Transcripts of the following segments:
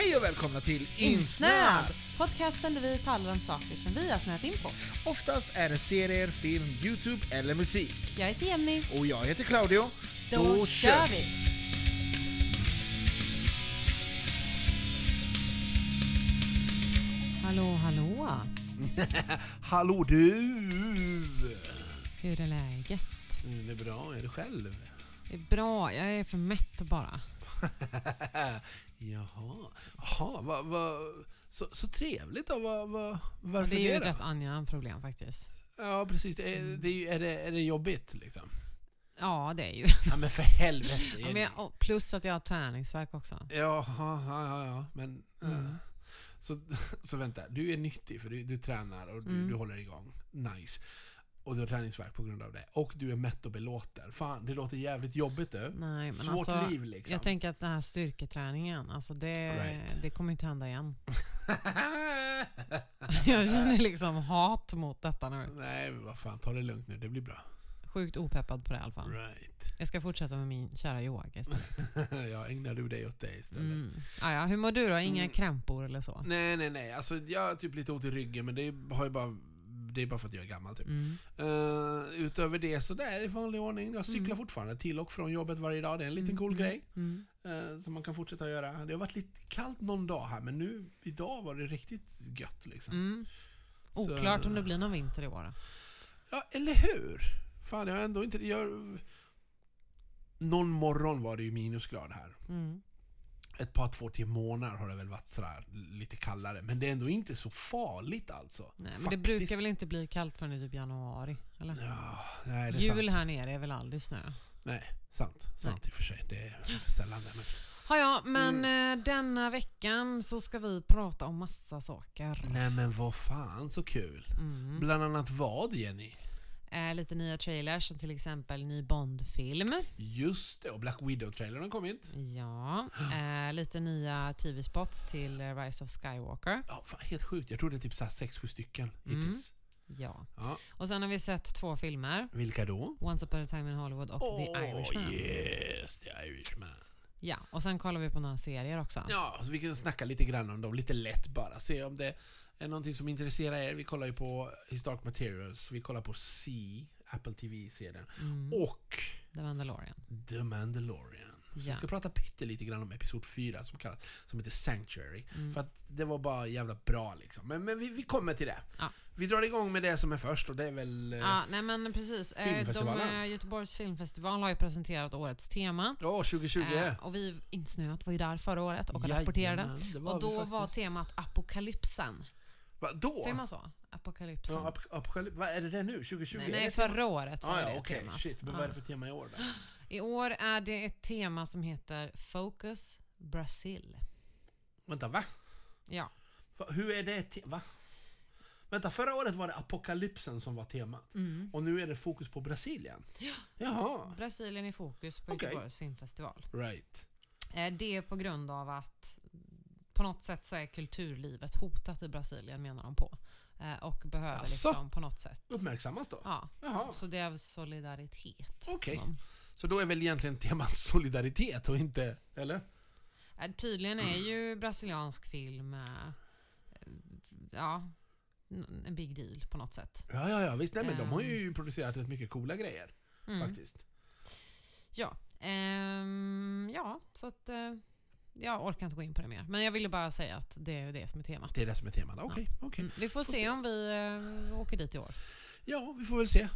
Hej och välkomna till Insnöad! Podcasten där vi talar om saker som vi har snöat in på. Oftast är det serier, film, Youtube eller musik. Jag heter Jenny. Och jag heter Claudio. Då, kör vi! Hallå, hallå! Hallå du! Hur är läget? Mm, Det är bra, är du själv? Det är bra, jag är för mätt bara. Jaha, Jaha vad, vad, så, så trevligt då. Vad, vad, varför Det är ju det ett rätt angenämt problem faktiskt. Ja, precis. Det är, det är, är, det, är det jobbigt liksom? Ja, det är ju. Ja, men för helvete. Ja, men jag, plus att jag har träningsvärk också. Ja, ja, ja, ja, men... Mm. eh, Så, så vänta, du är nyttig för du, du tränar och du, Mm. du håller igång. Nice. Och du har träningsvärk på grund av det. Och du är mätt och belåten. Fan, det låter jävligt jobbigt du. Nej, men Svårt alltså, liv liksom. jag tänker att den här styrketräningen, alltså det, Right. det kommer inte hända igen. Jag känner liksom hat mot detta nu. Nej, men vad fan, ta det lugnt nu. Det blir bra. Sjukt opeppad på det i alla fall. Right. Jag ska fortsätta med min kära yoga istället. ja, ägnar du dig åt det istället? Mm. Ah, ja, hur mår du då? Inga Mm. krämpor eller så? Nej, nej, nej. Alltså, jag har typ lite ont i ryggen, men det har ju bara, det är bara för att jag är gammal typ. Mm. Eh, utöver det så där i vanlig ordning. Jag cyklar Mm. fortfarande till och från jobbet varje dag. Det är en liten Mm, cool mm, grej. Eh, som man kan fortsätta göra. Det har varit lite kallt någon dag här, men nu idag var det riktigt gött liksom. Mm. Så- Oklart om det blir någon vinter i år. Ja, eller hur? Fan, jag har ändå inte... Jag, någon morgon var det ju minusgrad här. Mm. Ett par, två, tre månader har det väl varit sådär lite kallare. Men det är ändå inte så farligt alltså. Nej, men det Faktiskt. brukar väl inte bli kallt förrän i typ januari? Eller? Ja, nej, det är Jul sant. här nere är väl aldrig snö? Nej, sant. Sant i och för sig. Det är förställande. Men... Ja, ja, men Mm. eh, denna veckan så ska vi prata om massa saker. Nej men vad fan så kul. Mm. Bland annat vad Jenny? Eh, lite nya trailers, som till exempel ny Bond-film. Just det, och Black Widow-trailern har kommit. Ja, eh, lite nya TV-spots till eh, Rise of Skywalker. Ja, fan, helt sjukt. Jag tror det är typ 6-7 stycken Mm. hittills. Ja. Ja. Och sen har vi sett två filmer. Vilka då? Once upon a time in Hollywood och The Irishman. yes, The Irishman. Ja, och sen kollar vi på några serier också. Ja, så vi kan snacka lite grann om dem, lite lätt bara. Se om det är någonting som intresserar er. Vi kollar ju på Historic Materials, vi kollar på C, Apple TV-serien. Mm. Och The Mandalorian. The Mandalorian. Så vi ska prata pyttelite grann om episod 4 som, kallas, som heter Sanctuary. Mm. För att det var bara jävla bra liksom. Men, men vi, vi kommer till det. Ja. Vi drar igång med det som är först och det är väl... eh, Ja, nej men precis. Eh, De, Filmfestivalen. eh, Göteborgs filmfestival har ju presenterat årets tema. Ja, 2020. Eh, och vi Insnöat var ju där förra året och Jajamän, rapporterade. Och då var temat apokalypsen. Va, då? Säger man så? Apokalypsen. Ja, ap- apokalyp- vad är det det nu? 2020? nej, Är nej förra året var Ah, det ja, okej. temat. Shit, men vad är det för tema i år då? I år är det ett tema som heter Focus Brasil. Vänta, va? Ja. Hur är det ett Va? Vänta, förra året var det apokalypsen som var temat. Mm. Och nu är det fokus på Brasilien? Jaha. Brasilien i fokus på Okej. Göteborgs filmfestival. Right. Eh, Det är på grund av att på något sätt så är kulturlivet hotat i Brasilien menar de på. Eh, Och behöver Asså? liksom på något sätt. Uppmärksammas då? Ja, Jaha. så det är av solidaritet. Okej. som de- Så då är väl egentligen temat solidaritet och inte... Eller? Eh, Tydligen är ju brasiliansk film eh, ja, en big deal på något sätt. Ja, ja, ja. Visst, nej, men de har Ehm. ju producerat rätt mycket coola grejer. Mm. Faktiskt. Ja, ehm, ja, så att jag orkar inte gå in på det mer. Men jag ville bara säga att det är det som är temat. Det är det som är temat. Okej, okej. Mm. Vi får Får se se. om vi eh, åker dit i år. Ja, vi får väl se.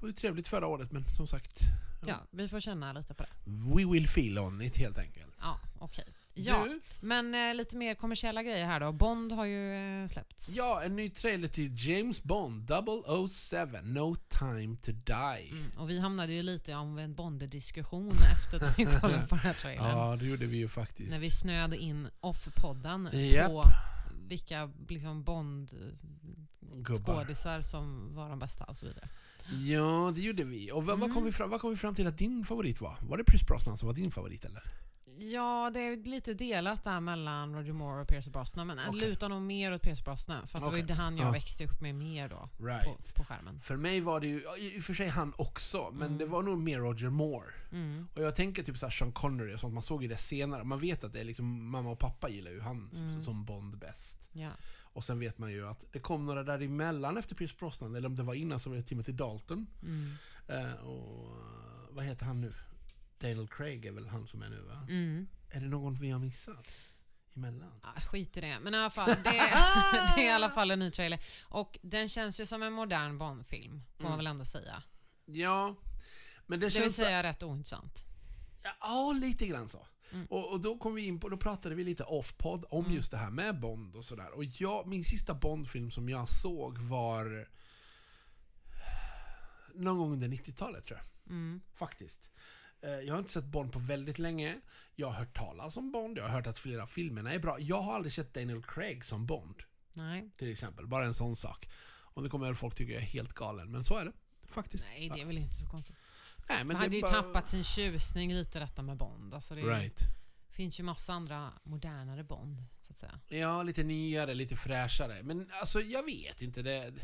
Det var trevligt förra året, men som sagt... Ja. Ja, vi får känna lite på det. We will feel on it, helt enkelt. Ja, okej. Ja, Du, men eh, lite mer kommersiella grejer här då. Bond har ju eh, släppts. ja, en ny trailer till James Bond 007, No time to die. Mm, och vi hamnade ju lite om en Bond-diskussion efter att vi kollade på den här trailern. Ja, det gjorde vi ju faktiskt. När vi snöade in off-podden Japp. på vilka liksom. Bond-skådisar som var de bästa och så vidare. Ja, det gjorde vi. Och vad, vad, kom Mm. vi fram, vad kom vi fram till att din favorit var? Var det Chris Brosnan som var din favorit eller? Ja, det är lite delat där mellan Roger Moore och Pierce Brosnan, men okay. lutar nog mer åt Pierce Brosnan. För att okay. det var ju han jag ja. växte upp med mer då, right. på, på skärmen. För mig var det ju, i och för sig han också, men mm. det var nog mer Roger Moore. Mm. Och jag tänker typ såhär Sean Connery och sånt, man såg ju det senare. Man vet att det är liksom, mamma och pappa gillar ju han mm. som Bond bäst. Ja. Och sen vet man ju att det kom några däremellan efter Pierce Brosnan, eller om det var innan så var det Timothy Dalton. Mm. Uh, och vad heter han nu? Daniel Craig är väl han som är nu va? Mm. Är det någon vi har missat? Emellan? Ah, skit i det. Men i alla fall, det, det är i alla fall en ny trailer. Och den känns ju som en modern Bond-film, får mm. man väl ändå säga. Ja, men det, det känns... Det vill säga rätt ointressant. Ja, ja lite grann så. Mm. Och, och, då kom vi in på, då pratade vi lite off-podd om mm. just det här med Bond och sådär. Och jag, min sista Bond-film som jag såg var någon gång under 90-talet tror jag. Mm. Faktiskt. Eh, jag har inte sett Bond på väldigt länge. Jag har hört talas om Bond, jag har hört att flera av filmerna är bra. Jag har aldrig sett Daniel Craig som Bond. Nej. Till exempel, bara en sån sak. Och det kommer folk tycka jag är helt galen, men så är det. Faktiskt. Nej, det är väl inte så konstigt. Nej, men Han hade ju bara... tappat sin tjusning lite detta med Bond. Alltså det right. finns ju massa andra modernare Bond, så att säga. Ja, lite nyare, lite fräschare. Men alltså, jag vet inte. Det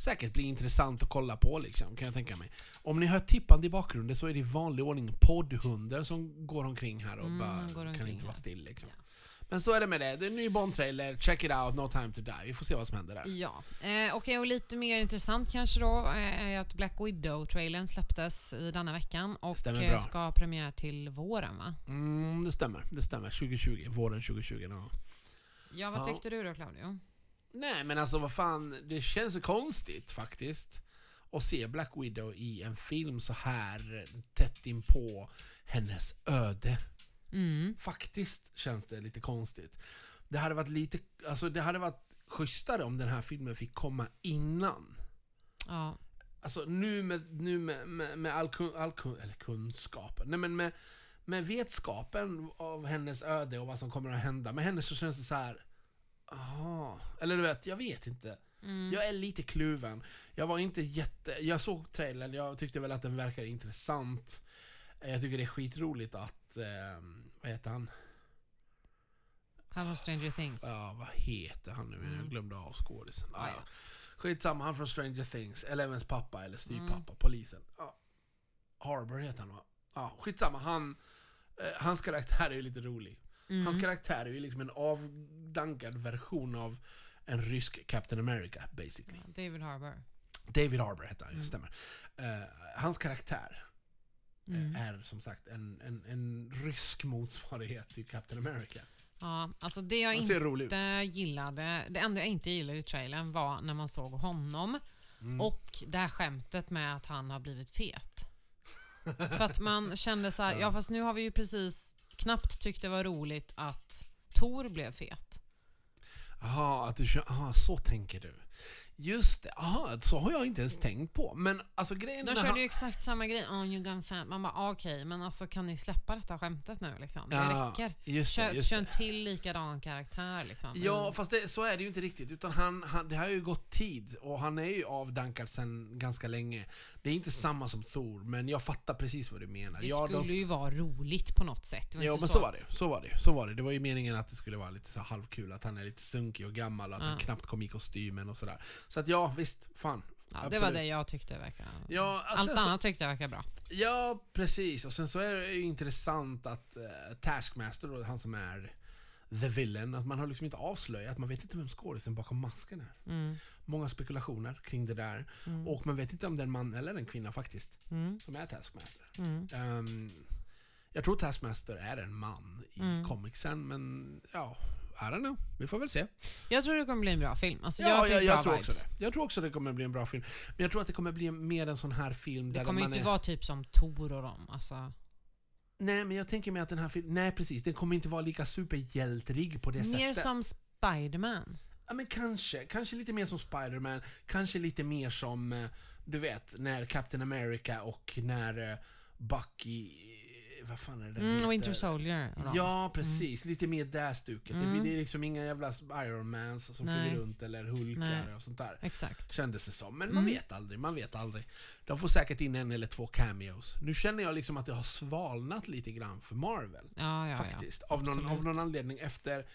säkert bli intressant att kolla på liksom, kan jag tänka mig. Om ni hör tippande i bakgrunden så är det i vanlig ordning poddhundar som går omkring här och mm, bara kan inte vara still liksom. Ja. Men så är det med det. Det är en ny Bond-trailer, check it out, no time to die. Vi får se vad som händer där. Ja, eh, okay, och lite mer intressant kanske då eh, är att Black Widow-trailern släpptes i denna veckan och eh, ska ha premiär till våren va? Mm, det stämmer, det stämmer. 2020, våren 2020. Ja, ja vad tyckte du då Claudio? Nej men alltså vad fan, det känns så konstigt faktiskt. Att se Black Widow i en film så här tätt in på hennes öde. Mm. Faktiskt känns det lite konstigt. Det hade varit lite, alltså det hade varit schysstare om den här filmen fick komma innan. Ja. Alltså nu med, nu med, med, med all, kun, all kun, eller kunskapen, nej men med, med vetskapen av hennes öde och vad som kommer att hända med henne så känns det så här Aha. Eller du vet, jag vet inte. Mm. Jag är lite kluven. Jag var inte jätte... Jag såg trailern, jag tyckte väl att den verkade intressant. Jag tycker det är skitroligt att... Eh, vad heter han? Han från Stranger Things. Ja, vad heter han nu? Mm. Jag glömde av skådisen. Ah, ja. Skitsamma, han från Stranger Things. Elevens pappa eller styvpappa, mm. polisen. Ja. Harbor heter han va? Ja, skitsamma. Han, eh, hans karaktär är ju lite rolig. Mm. Hans karaktär är ju liksom en avdankad version av en rysk Captain America, basically. David Harbour. David Harbour heter han, mm. stämmer. Uh, hans karaktär eh, mm. är som sagt en, en, en rysk motsvarighet till Captain America. Ja, alltså det jag inte gillade, det enda jag inte gillade i trailern var när man såg honom mm. och det här skämtet med att han har blivit fet. För att man kände så här, ja fast nu har vi ju precis knappt tyckte det var roligt att Tor blev fet. Jaha, att du aha, så tänker du. Just det, aha, så har jag inte ens tänkt på. Men alltså grejen De körde han... ju exakt samma grej. Oh, you gone fat. Man bara, ah, okej, okay, men alltså kan ni släppa detta skämtet nu liksom? Det ja, räcker. Just det, kör, just kör en till likadan karaktär liksom. Ja, mm. fast det, så är det ju inte riktigt. Utan han, han, det har ju gått tid och han är ju avdankad sen ganska länge. Det är inte samma som Thor, men jag fattar precis vad du menar. Det ja, skulle de... ju vara roligt på något sätt. Ja, men så, så var det. Så var det. Så var det. Det var ju meningen att det skulle vara lite så halvkul, att han är lite sunkig och gammal och att ja. han knappt kom i kostymen och sådär. Så att ja, visst. Fan. Ja, det var det jag tyckte verkade... Ja, Allt så, annat tyckte jag verkade bra. Ja, precis. Och sen så är det ju intressant att uh, Taskmaster, då, han som är the villain, att man har liksom inte avslöjat, man vet inte vem skådisen bakom masken är. Mm. Många spekulationer kring det där. Mm. Och man vet inte om det är en man eller en kvinna faktiskt, mm. som är Taskmaster. Um, jag tror Taskmaster är en man i mm. comicsen, men ja, i don't know. Vi får väl se. Jag tror det kommer bli en bra film. Alltså, ja, jag, jag, jag tror också det. Jag tror också det kommer bli en bra film. Men jag tror att det kommer bli mer en sån här film det där kommer man inte är... vara typ som Tor och dem. Alltså. Nej, men jag tänker mig att den här filmen... Nej, precis. Den kommer inte vara lika superhjälterig på det mer sättet. Mer som Spiderman. Ja, men kanske. Kanske lite mer som Spiderman. Kanske lite mer som, eh, du vet, när Captain America och när eh, Bucky vad fan är det mm, Winter Soldier. Ja, precis. Mm. Lite mer där stuket. Mm. Det är liksom inga jävla Iron Mans som flyger runt eller Hulkar Nej. och sånt där. Exakt. Kändes det som. Men mm. man vet aldrig, man vet aldrig. De får säkert in en eller två cameos. Nu känner jag liksom att det har svalnat lite grann för Marvel. Ja, ja, faktiskt. Ja, av, någon, av någon anledning efter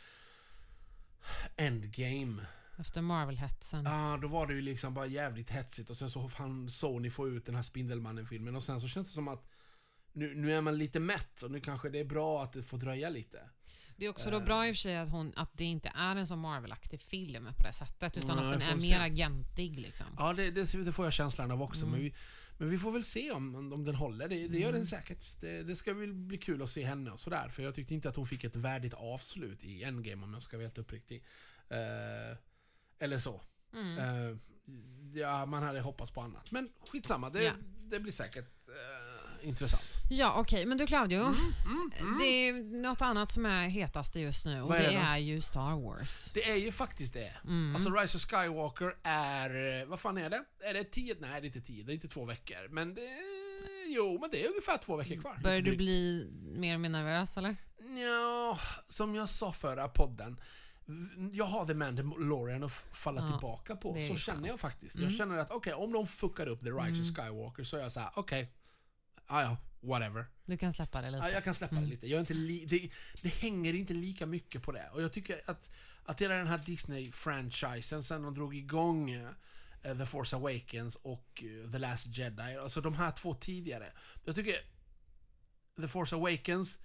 Endgame. Efter Marvel-hetsen. Ja, då var det ju liksom bara jävligt hetsigt och sen så han Sony få ut den här Spindelmannen-filmen och sen så känns det som att nu, nu är man lite mätt och nu kanske det är bra att det får dröja lite. Det är också då bra i och för sig att, hon, att det inte är en så Marvel-aktig film på det sättet, utan Nej, att den är mer agentig. Liksom. Ja, det, det, får jag känslan av också. Mm. Men, vi, men vi får väl se om, om den håller. Det, det gör den mm. säkert. Det, det, ska väl bli kul att se henne och sådär. För jag tyckte inte att hon fick ett värdigt avslut i Endgame om jag ska vara helt uppriktig. Uh, eller så. Mm. Uh, ja, man hade hoppats på annat. Men skitsamma, det, ja. det blir säkert uh, intressant. Ja, okej. Okay. Men du Claudio, mm, mm, mm. det är något annat som är hetast just nu och Vad det, det är ju Star Wars. Det är ju faktiskt det. Mm. Alltså Rise of Skywalker är, vad fan är det? Är det tio? Nej, det är inte tio, det är inte två veckor. Men det, jo, men det är ungefär två veckor kvar. Börjar du bli mer och mer nervös eller? Ja, som jag sa förra podden jag har The Mandalorian att falla ja, tillbaka på. Så känner jag faktiskt. Mm. Jag känner att okej, okay, om de fuckar upp The Rise mm. Skywalker så är jag så här: okej, okay, ah, ja, whatever. Du kan släppa det lite? Ja, jag kan släppa mm. det lite. Jag är inte li det, det, hänger inte lika mycket på det. Och jag tycker att, att hela den här Disney-franchisen sen de drog igång uh, The Force Awakens och uh, The Last Jedi, alltså de här två tidigare. Jag tycker The Force Awakens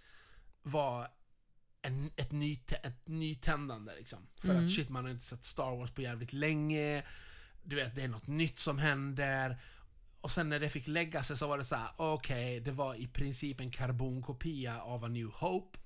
var en, ett, ny, ett nytändande liksom. För mm. att shit, man har inte sett Star Wars på jävligt länge. Du vet, det är något nytt som händer. Och sen när det fick lägga sig så var det så här: okej, okay, det var i princip en karbonkopia av A New Hope.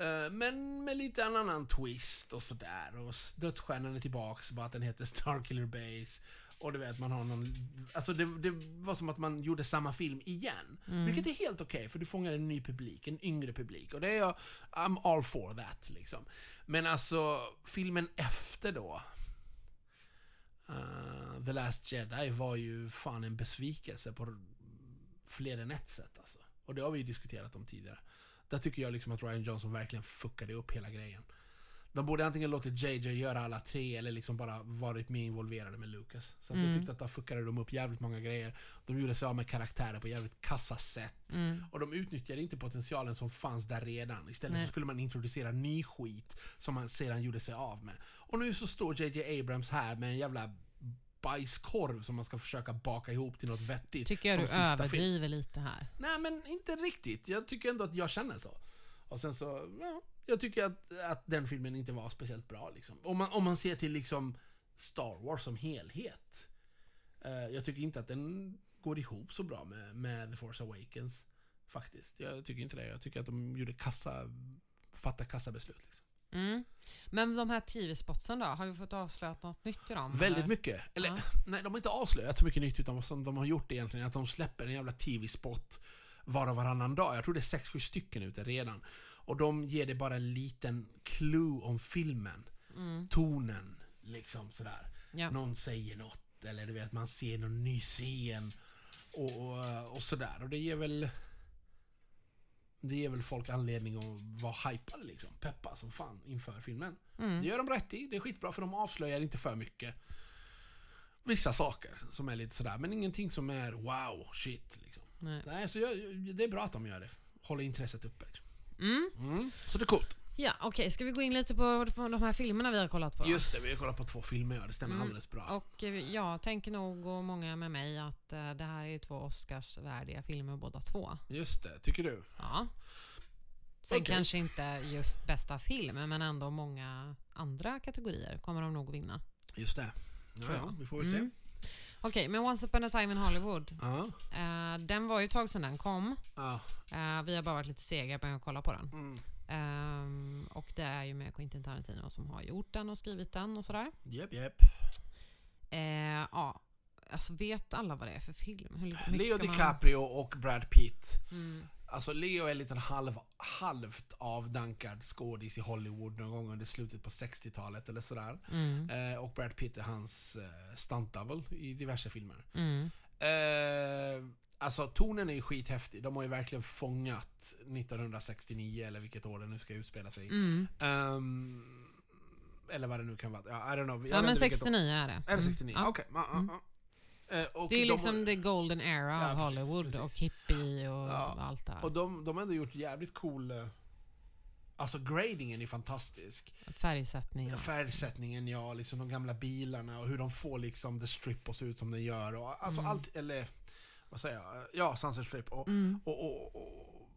Uh, men med lite en annan twist och sådär. Och dödsstjärnan är tillbaks, bara att den heter Starkiller Base. Och du vet, man har någon... Alltså det, det var som att man gjorde samma film igen. Mm. Vilket är helt okej, okay, för du fångar en ny publik, en yngre publik. Och det är jag... I'm all for that, liksom. Men alltså, filmen efter då... Uh, The Last Jedi var ju fan en besvikelse på fler än ett sätt alltså. Och det har vi ju diskuterat om tidigare. Där tycker jag liksom att Ryan Johnson verkligen fuckade upp hela grejen. De borde antingen låtit JJ göra alla tre eller liksom bara varit mer involverade med Lucas. Så mm. jag tyckte att då fuckade de upp jävligt många grejer. De gjorde sig av med karaktärer på jävligt kassa sätt. Mm. Och de utnyttjade inte potentialen som fanns där redan. Istället Nej. så skulle man introducera ny skit som man sedan gjorde sig av med. Och nu så står JJ Abrams här med en jävla bajskorv som man ska försöka baka ihop till något vettigt. Tycker jag du överdriver lite här. Nej men inte riktigt. Jag tycker ändå att jag känner så. Och sen så, ja, jag tycker att, att den filmen inte var speciellt bra. Liksom. Om, man, om man ser till liksom Star Wars som helhet. Uh, jag tycker inte att den går ihop så bra med, med The Force Awakens. Faktiskt. Jag tycker inte det. Jag tycker att de gjorde kassa, fatta kassabeslut. Liksom. Mm. Men de här TV-spotsen då? Har vi fått avslöjat något nytt i dem? Väldigt eller? mycket. Eller, ja. nej, de har inte avslöjat så mycket nytt utan vad som de har gjort egentligen är att de släpper en jävla TV-spot var och varannan dag. Jag tror det är 6-7 stycken ute redan. Och de ger dig bara en liten clue om filmen. Mm. Tonen, liksom sådär. Ja. Någon säger något, eller du vet, man ser någon ny scen. Och, och, och sådär. Och det ger väl... Det ger väl folk anledning att vara hypade liksom. Peppa som fan inför filmen. Mm. Det gör de rätt i. Det är skitbra för de avslöjar inte för mycket. Vissa saker som är lite sådär, men ingenting som är wow, shit. Liksom. Nej. Nej så jag, det är bra att de gör det. Håller intresset uppe. Liksom. Mm. Mm. Så det är coolt. Ja, okej. Okay. Ska vi gå in lite på de här filmerna vi har kollat på? Då? Just det, vi har kollat på två filmer. Ja, det stämmer mm. alldeles bra. Och eh, jag tänker nog, och många med mig, att uh, det här är två Oscarsvärdiga filmer båda två. Just det, tycker du? Ja. Sen okay. kanske inte just bästa film, men ändå många andra kategorier kommer de nog vinna. Just det. Ja, vi får väl se. Okej, okay, men Once upon a time in Hollywood. Uh. Uh, den var ju ett tag sedan den kom. Uh. vi har bara varit lite sega på att kolla på den. Mm. Um, och det är ju med Quentin Tarantino som har gjort den och skrivit den och sådär. Japp, japp. ja, alltså vet alla vad det är för film? Hur, Leo DiCaprio man... och Brad Pitt. Mm. Alltså Leo är en liten halv, halvt avdankad skådis i Hollywood någon gång under slutet på 60-talet eller sådär. Mm. Eh, och Brad Pitt är hans eh, stuntdouble i diverse filmer. Mm. Eh, Alltså tonen är ju skithäftig. De har ju verkligen fångat 1969 eller vilket år det nu ska utspela sig i. Mm. Um, eller vad det nu kan vara. Ja, I don't know. ja men 69 är det. Är det 69? Mm. Okej. Okay. Mm. Uh, det är de, liksom the golden era ja, av Hollywood precis. och hippie och ja. allt det här. Och de, de har ändå gjort jävligt cool... Uh, Alltså gradingen är fantastisk. Färgsättningen. Färgsättningen ja, liksom de gamla bilarna och hur de får liksom the strip att se ut som den gör. Och, alltså mm. allt, eller vad säger jag? Ja, Sunset Strip. Och, mm. och, och, och,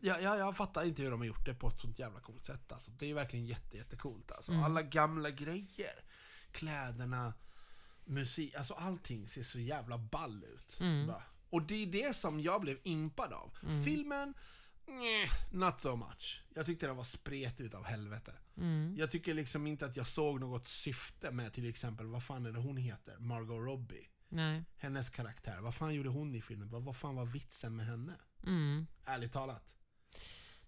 ja, ja, jag fattar inte hur de har gjort det på ett sånt jävla coolt sätt. Alltså, det är verkligen jätte, jättecoolt. Alltså. Mm. Alla gamla grejer. Kläderna, musik, alltså allting ser så jävla ball ut. Mm. Och det är det som jag blev impad av. Mm. Filmen not so much. Jag tyckte den var spretig utav helvete. Mm. Jag tycker liksom inte att jag såg något syfte med till exempel, vad fan är det hon heter? Margot Robbie. Nej. Hennes karaktär. Vad fan gjorde hon i filmen? Vad, vad fan var vitsen med henne? Mm. Ärligt talat.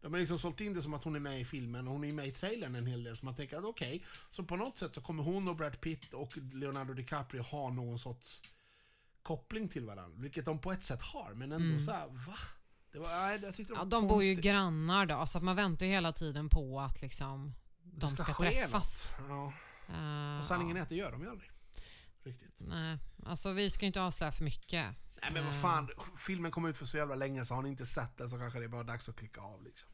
De har liksom sålt in det som att hon är med i filmen och hon är med i trailern en hel del. Så man tänker att okej, okay, så på något sätt så kommer hon och Brad Pitt och Leonardo DiCaprio ha någon sorts koppling till varandra. Vilket de på ett sätt har, men ändå mm. så här, va? Det var, nej, jag tyckte det var ja, de bor ju grannar då, så att man väntar ju hela tiden på att liksom de ska, ska träffas. Ja. Uh, och sanningen är att det gör de ju aldrig. Riktigt. Nej, alltså vi ska inte avslöja för mycket. Nej men vad eh. fan, filmen kom ut för så jävla länge så har ni inte sett den så kanske det är bara dags att klicka av liksom.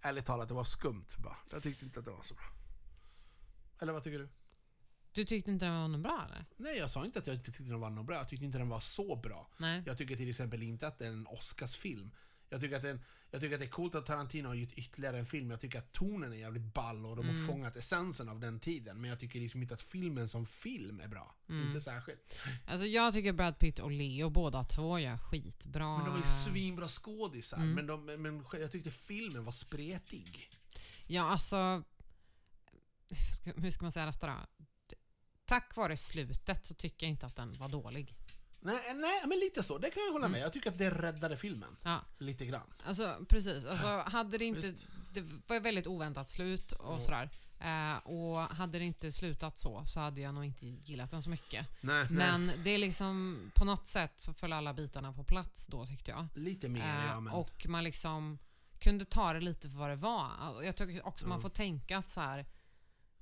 Ärligt talat, det var skumt bara. Jag tyckte inte att det var så bra. Eller vad tycker du? Du tyckte inte den var något bra eller? Nej, jag sa inte att jag inte tyckte den var något bra. Jag tyckte inte den var så bra. Nej. Jag tycker till exempel inte att det är en Oscarsfilm. Jag tycker, att den, jag tycker att det är coolt att Tarantino har gjort ytterligare en film. Jag tycker att tonen är jävligt ball och de mm. har fångat essensen av den tiden. Men jag tycker liksom inte att filmen som film är bra. Mm. Inte särskilt. Alltså jag tycker Brad Pitt och Leo båda två gör skitbra. Men de är svinbra skådisar. Mm. Men, de, men jag tyckte filmen var spretig. Ja, alltså... Hur ska man säga detta då? tack vare slutet så tycker jag inte att den var dålig. Nej, nej, men lite så. Det kan jag hålla med. Mm. Jag tycker att det räddade filmen. Ja. Lite grann. Alltså, precis. Alltså, hade det inte... Det var ett väldigt oväntat slut och mm. sådär. Eh, och hade det inte slutat så, så hade jag nog inte gillat den så mycket. Nej, men det är liksom, på något sätt så föll alla bitarna på plats då tyckte jag. Lite mer eh, ja, men... Och man liksom kunde ta det lite för vad det var. Jag tycker också man får tänka att så här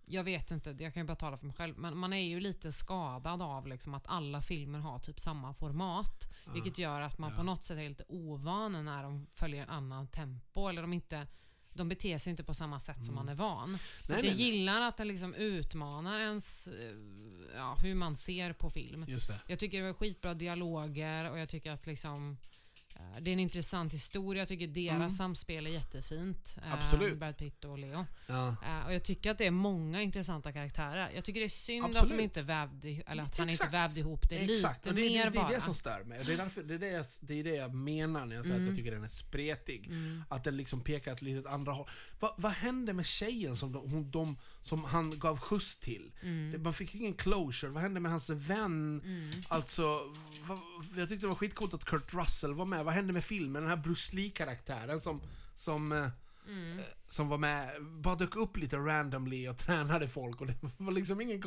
jag vet inte, jag kan ju bara tala för mig själv, men man är ju lite skadad av liksom att alla filmer har typ samma format. Ja. Vilket gör att man ja. på något sätt är lite ovan när de följer en annan tempo. Eller de, inte, de beter sig inte på samma sätt mm. som man är van. Så nej, jag gillar att det liksom utmanar ens eh, ja, hur man ser på film. Jag tycker det var skitbra dialoger och jag tycker att liksom det är en intressant historia. Jag tycker deras mm. samspel är jättefint. Eh, Absolut. Brad Pitt och Leo. Ja. Eh, och jag tycker att det är många intressanta karaktärer. Jag tycker det är synd Absolut. att, de inte vävde, eller att han inte vävde ihop det Exakt. lite det, mer det, det, bara. Det är det som stör mig. Det är, därför, det, är det, jag, det är det jag menar när jag säger mm. att jag mm. tycker den är spretig. Mm. Att den liksom pekar åt lite andra håll. Va, vad hände med tjejen som, de, de, som han gav skjuts till? Mm. Man fick ingen closure. Vad hände med hans vän? Mm. Alltså, va, jag tyckte det var skitcoolt att Kurt Russell var med. Vad hände med filmen? Den här Bruce Lee-karaktären som, som, eh, mm. Eh, som var med, bara dök upp lite randomly och tränade folk och det var liksom ingen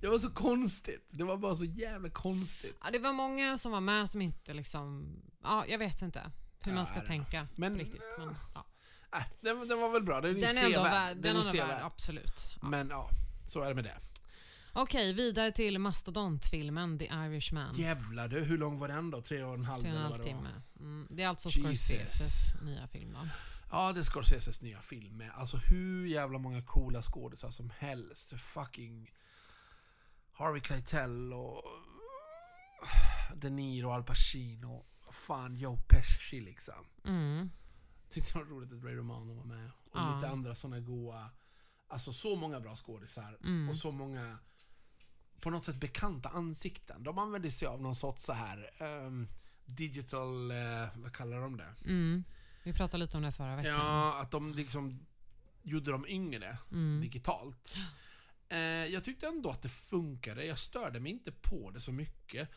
Det var så konstigt. Det var bara så jävla konstigt. Ja, det var många som var med som inte liksom, ja jag vet inte hur ja, man ska tänka men, riktigt. Men, ja. Äh, den, den, var väl bra, den är den sevärd. Den är sevärd, absolut. Ja. Men ja, så är det med det. Okej, vidare till mastodontfilmen The Irishman. Jävlar du, hur lång var den då? Tre och en halv, Tre och en halv timme. Mm, det är alltså Jesus. Scorseses nya film då. Ja, det är Scorseses nya film med. Alltså hur jävla många coola skådisar som helst. Fucking Harvey Keitel och De Niro, Al Pacino. Fan, Joe Pesci liksom. Mm. Tyckte det var roligt att Ray Romano var med. Och ja. lite andra sådana goa... Alltså så många bra skådisar mm. och så många på något sätt bekanta ansikten. De använder sig av någon sorts så här um, digital, uh, vad kallar de det? Mm. Vi pratade lite om det förra veckan. Ja, att de liksom gjorde dem yngre mm. digitalt. Uh, jag tyckte ändå att det funkade. Jag störde mig inte på det så mycket.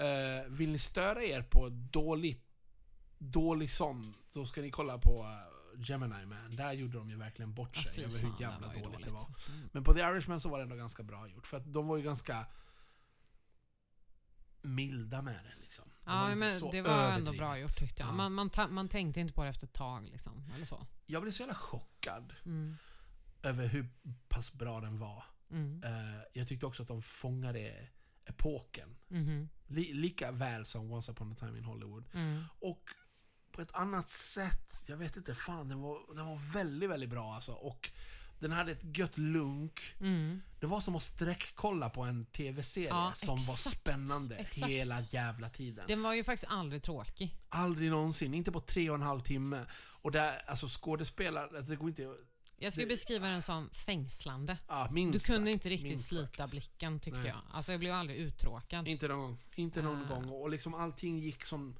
Uh, vill ni störa er på dåligt, dålig sån så ska ni kolla på Gemini Man, där gjorde de ju verkligen bort sig ja, över hur jävla dåligt, dåligt, det var. Mm. Men på The Irishman så var det ändå ganska bra gjort, för att de var ju ganska milda med det liksom. Ja, men det var ändå bra gjort tyckte jag. Ja. Man, man, man tänkte inte på det efter ett tag. Liksom, eller så. Jag blev så jävla chockad mm. över hur pass bra den var. Mm. Uh, jag tyckte också att de fångade epoken. Mm. Li, lika väl som Once upon a time in Hollywood. Mm. Och på ett annat sätt, jag vet inte, fan den var, den var väldigt, väldigt bra alltså. Och den hade ett gött lunk. Mm. Det var som att sträckkolla på en TV-serie ja, som exakt, var spännande exakt. hela jävla tiden. Den var ju faktiskt aldrig tråkig. Aldrig någonsin, inte på tre och en halv timme. Och där, alltså skådespelare, alltså det går inte jag skulle beskriva den som fängslande. Ja, du kunde inte riktigt slita sagt. blicken tyckte Nej. jag. Alltså jag blev aldrig uttråkad. Inte någon gång. Inte någon uh. gång. Och liksom allting gick som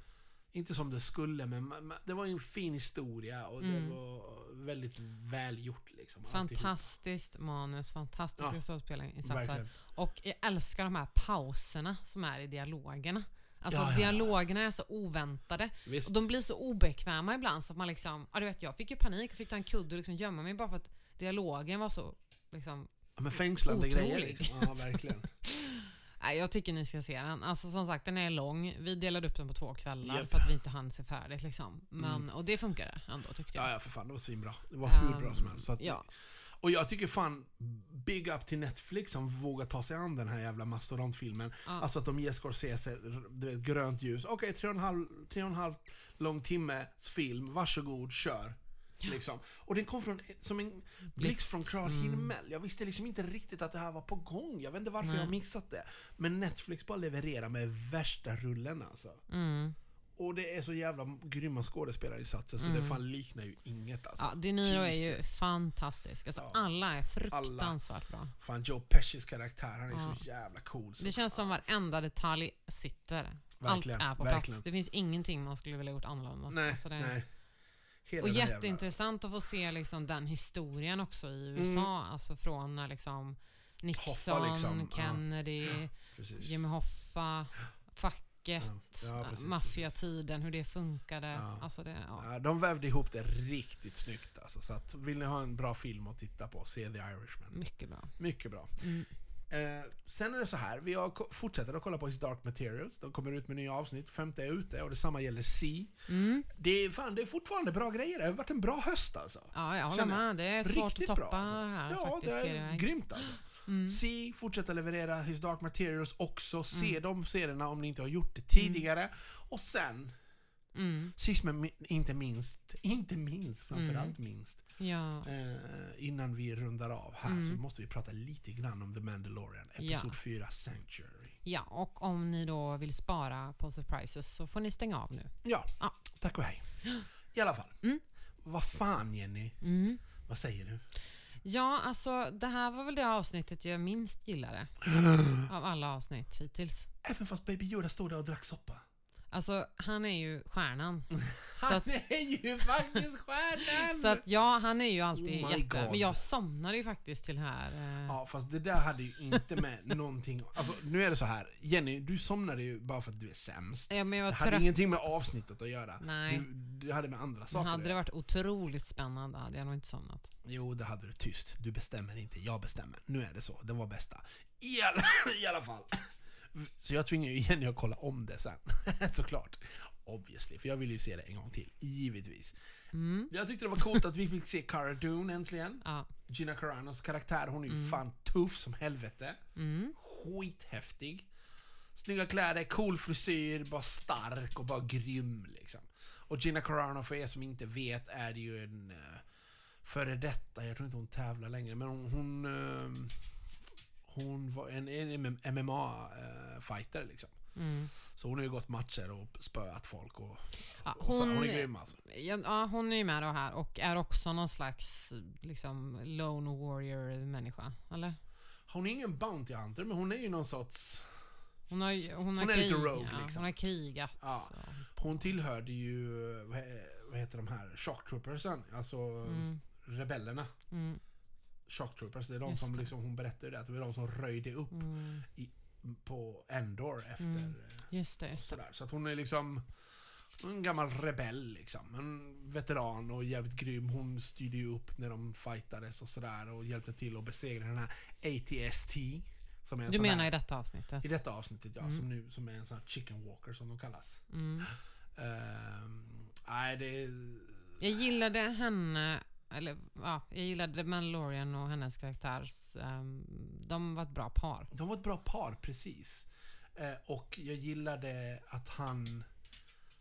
inte som det skulle, men det var en fin historia och mm. det var väldigt välgjort. Liksom, Fantastiskt alltihop. manus, fantastiska ja, skådespelarinsatser. Och jag älskar de här pauserna som är i dialogerna. Alltså ja, ja, dialogerna är så oväntade. Visst. Och de blir så obekväma ibland så att man liksom, ja du vet jag fick ju panik och fick ta en kudde och liksom gömma mig bara för att dialogen var så liksom men fängslande otrolig. grejer liksom. Ja verkligen. Nej, jag tycker ni ska se den. Alltså som sagt, den är lång. Vi delade upp den på två kvällar yep. för att vi inte hann se färdigt. Liksom. Men, mm. Och det funkade ändå tyckte jag. Ja, ja för fan. Det var svinbra. Det var hur um, bra som helst. Att, ja. Och jag tycker fan, big up till Netflix som vågar ta sig an den här jävla mastodontfilmen. Ja. Alltså att de ger Scorsese grönt ljus. Okej, okay, tre, och en halv, tre och en halv lång timmes film. Varsågod, kör. Liksom. Och den kom från, som en blixt från klar mm. himmel. Jag visste liksom inte riktigt att det här var på gång. Jag vet inte varför Nej. jag missat det. Men Netflix bara levererar med värsta rullen alltså. Mm. Och det är så jävla grymma skådespelarinsatser så mm. det fan liknar ju inget alltså. Ja, De Niro är ju fantastisk. Alltså, ja. Alla är fruktansvärt alla. bra. Fan, Joe Pescis karaktär, han är ja. så jävla cool. Så det känns fan. som varenda detalj sitter. Verkligen, Allt är på verkligen. plats. Det finns ingenting man skulle vilja gjort annorlunda. Nej, alltså det... nej. Hela och jätteintressant jävla... att få se liksom den historien också i USA. Mm. Alltså från när liksom Nixon, liksom. Kennedy, ja. Jimmy Hoffa, facket, ja. maffiatiden, hur det funkade. Alltså det, de vävde ihop det riktigt snyggt. Alltså, så att, vill ni ha en bra film att titta på, se The Irishman. Mycket bra. Mycket bra. Mm. Eh, sen är det så här, vi har, fortsätter att kolla på His Dark Materials. De kommer ut med nya avsnitt, femte är ute och detsamma gäller C. Mm. Det, är, fan, det är fortfarande bra grejer, det har varit en bra höst alltså. Ja, jag håller med. Det är svårt Riktigt att toppa bra, alltså. här Ja, faktiskt, det är grymt alltså. Mm. C fortsätter leverera His Dark Materials också. Se mm. de serierna om ni inte har gjort det tidigare. Mm. Och sen, mm. sist men inte minst, inte minst, framförallt mm. minst, Ja. Eh, innan vi rundar av här mm. så måste vi prata lite grann om The Mandalorian, Episod ja. 4, Sanctuary. Ja, och om ni då vill spara på surprises så får ni stänga av nu. Ja, ja. tack och hej. I alla fall. Mm. Vad fan Jenny? Mm. Vad säger du? Ja, alltså det här var väl det avsnittet jag minst gillade. av alla avsnitt hittills. Även fast Baby Yoda stod där och drack soppa? Alltså, han är ju stjärnan. han att, är ju faktiskt stjärnan! så att ja, han är ju alltid oh jätte... God. Men jag somnade ju faktiskt till här. Eh. Ja, fast det där hade ju inte med någonting... Alltså, nu är det så här. Jenny, du somnade ju bara för att du är sämst. Ja, men jag det hade trött. ingenting med avsnittet att göra. Nej. Du, det hade med andra saker Hade det varit otroligt spännande hade jag nog inte somnat. Jo, det hade du. Tyst. Du bestämmer inte, jag bestämmer. Nu är det så. Det var bästa. I alla, i alla fall. Så jag tvingar ju Jenny att kolla om det sen. Såklart. Obviously, för jag vill ju se det en gång till. Givetvis. Mm. Jag tyckte det var coolt att vi fick se Cara Dune äntligen. Ja. Gina Caranos karaktär, hon är ju mm. fan tuff som helvete. Mm. Skithäftig. Snygga kläder, cool frisyr, bara stark och bara grym liksom. Och Gina Carano, för er som inte vet, är ju en uh, före detta, jag tror inte hon tävlar längre, men hon, hon uh, hon var en, en MMA-fighter liksom. Mm. Så hon har ju gått matcher och spöat folk och, ja, och hon, hon, är grym alltså. Ja, hon är ju med då här och är också någon slags liksom lone warrior-människa, eller? Hon är ingen Bounty Hunter, men hon är ju någon sorts... Hon, har, hon, har hon är krig, lite rogue ja, liksom. Hon har krigat. Ja. Hon tillhörde ju, vad heter de här, Shocktroopersen, alltså mm. rebellerna. Mm. Shocktroopers. Det är de som liksom, hon berättade det, att det var de som röjde upp mm. i, på Endor efter... Mm. Just det, just det. Så att hon är liksom en gammal rebell liksom. En veteran och jävligt grym. Hon styrde ju upp när de fightades och sådär och hjälpte till att besegra den här ATST. Som är du menar här, i detta avsnittet? I detta avsnittet, ja. Mm. Som, nu, som är en sån här chicken walker som de kallas. Mm. Uh, nej, det... Jag gillade henne eller ja, jag gillade Mandalorian och hennes karaktärs... Um, de var ett bra par. De var ett bra par, precis. Eh, och jag gillade att han...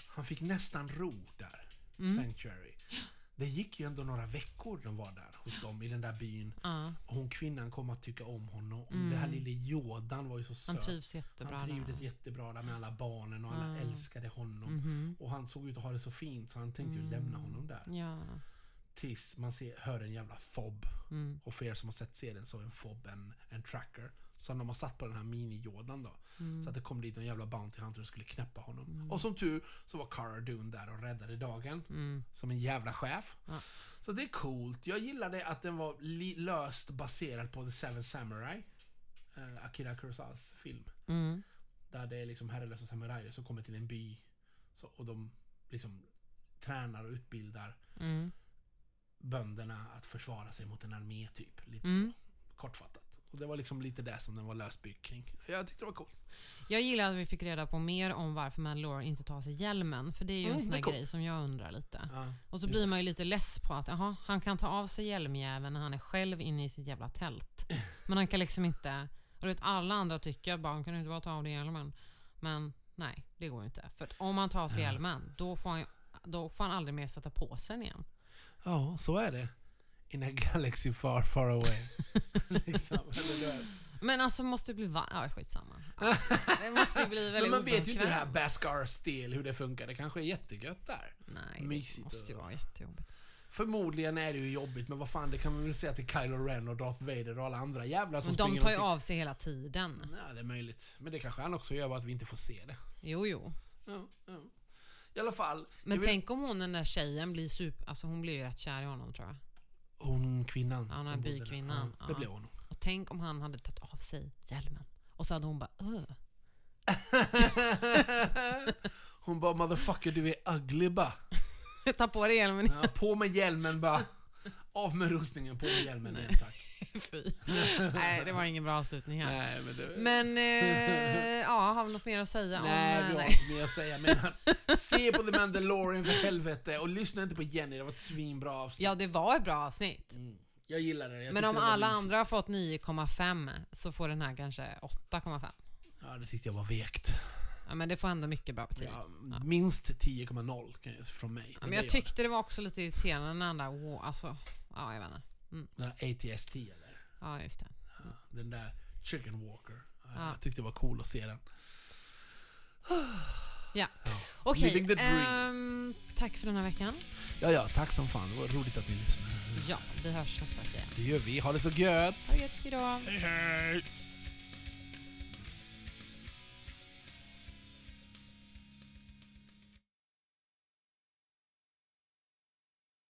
Han fick nästan ro där. Mm. Sanctuary. Det gick ju ändå några veckor de var där hos dem i den där byn. Uh. Och hon kvinnan kom att tycka om honom. Mm. Det här lille Jordan var ju så söt. Han trivs jättebra Han trivdes där. jättebra där med alla barnen och alla uh. älskade honom. Mm -hmm. Och han såg ut att ha det så fint så han tänkte ju lämna mm. honom där. Ja. Tills man ser, hör en jävla fob. Mm. Och för er som har sett serien så är en fob en, en tracker. Som de har satt på den här mini-Jordan då. Mm. Så att det kom dit en jävla Bounty Hunter och skulle knäppa honom. Mm. Och som tur så var Cara Dune där och räddade dagen. Mm. Som en jävla chef. Ja. Så det är coolt. Jag gillade att den var löst baserad på The Seven Samurai. Uh, Akira Kurosawas film. Mm. Där det är liksom herrelösa samurajer som kommer till en by. Så, och de liksom tränar och utbildar mm. Bönderna att försvara sig mot en armé typ. Lite mm. så. Kortfattat. Och det var liksom lite det som den var lösbyggd kring. Jag tyckte det var coolt. Jag gillar att vi fick reda på mer om varför Mandalore inte tar sig hjälmen. För det är ju mm, en sån här grej som jag undrar lite. Ja, och så blir det. man ju lite less på att aha, han kan ta av sig hjälmjäveln när han är själv inne i sitt jävla tält. Men han kan liksom inte... Och du vet, alla andra tycker att han kan inte bara ta av dig hjälmen. Men nej, det går ju inte. För om han tar sig ja. hjälmen, då får, han, då får han aldrig mer sätta på sig den igen. Ja, så är det in a galaxy far far away. liksom, men alltså måste det bli varmt? Ja, skitsamma. Ja, det måste bli väldigt Men man vet ju inte det här Baskar stil hur det funkar. Det kanske är jättegött där. Nej, Mysigt det måste ju vara jättejobbigt. Förmodligen är det ju jobbigt, men vad fan, det kan man väl säga till Kylo Ren och Darth Vader och alla andra jävlar som De tar ju av sig hela tiden. Ja, det är möjligt. Men det kanske han också gör, bara att vi inte får se det. Jo, jo. Ja, ja. I alla fall. Men vill... tänk om hon den där tjejen blir super... Alltså hon blir ju rätt kär i honom tror jag. Hon kvinnan. Ja, den här bykvinnan. Ja, det blev hon. Och tänk om han hade tagit av sig hjälmen. Och så hade hon bara Öh. hon bara 'motherfucker du är ugly' ba. Ta på dig hjälmen. Ja, på med hjälmen bara. Av med rustningen, på med hjälmen igen tack. Fy. Nej, det var ingen bra avslutning här. Nej, men det... men eh, ja, har vi något mer att säga? Nej, om, vi har nej. inte mer att säga. Men se på The Mandalorian för helvete och lyssna inte på Jenny, det var ett svinbra avsnitt. Ja, det var ett bra avsnitt. Mm. Jag gillar det. Jag men om alla andra har fått 9,5 så får den här kanske 8,5. Ja, det tyckte jag var vekt. Ja, men det får ändå mycket bra betyg. Ja, ja. Minst 10,0 från mig. Ja, men jag tyckte det var också lite irriterande när den där, wow, alltså, ja jag vet inte. Mm. Den där ATST eller? Ja, just det. Mm. den där Chicken Walker. Jag tyckte det var cool att se den. Ja, okej. Okay. Um, ehm, tack för den här veckan. Ja, ja, tack som fan. Det var roligt att ni lyssnade. Ja, vi hörs nästa vecka. Det gör vi. Ha det så gött! Ha det gött, hejdå! Hej, hej!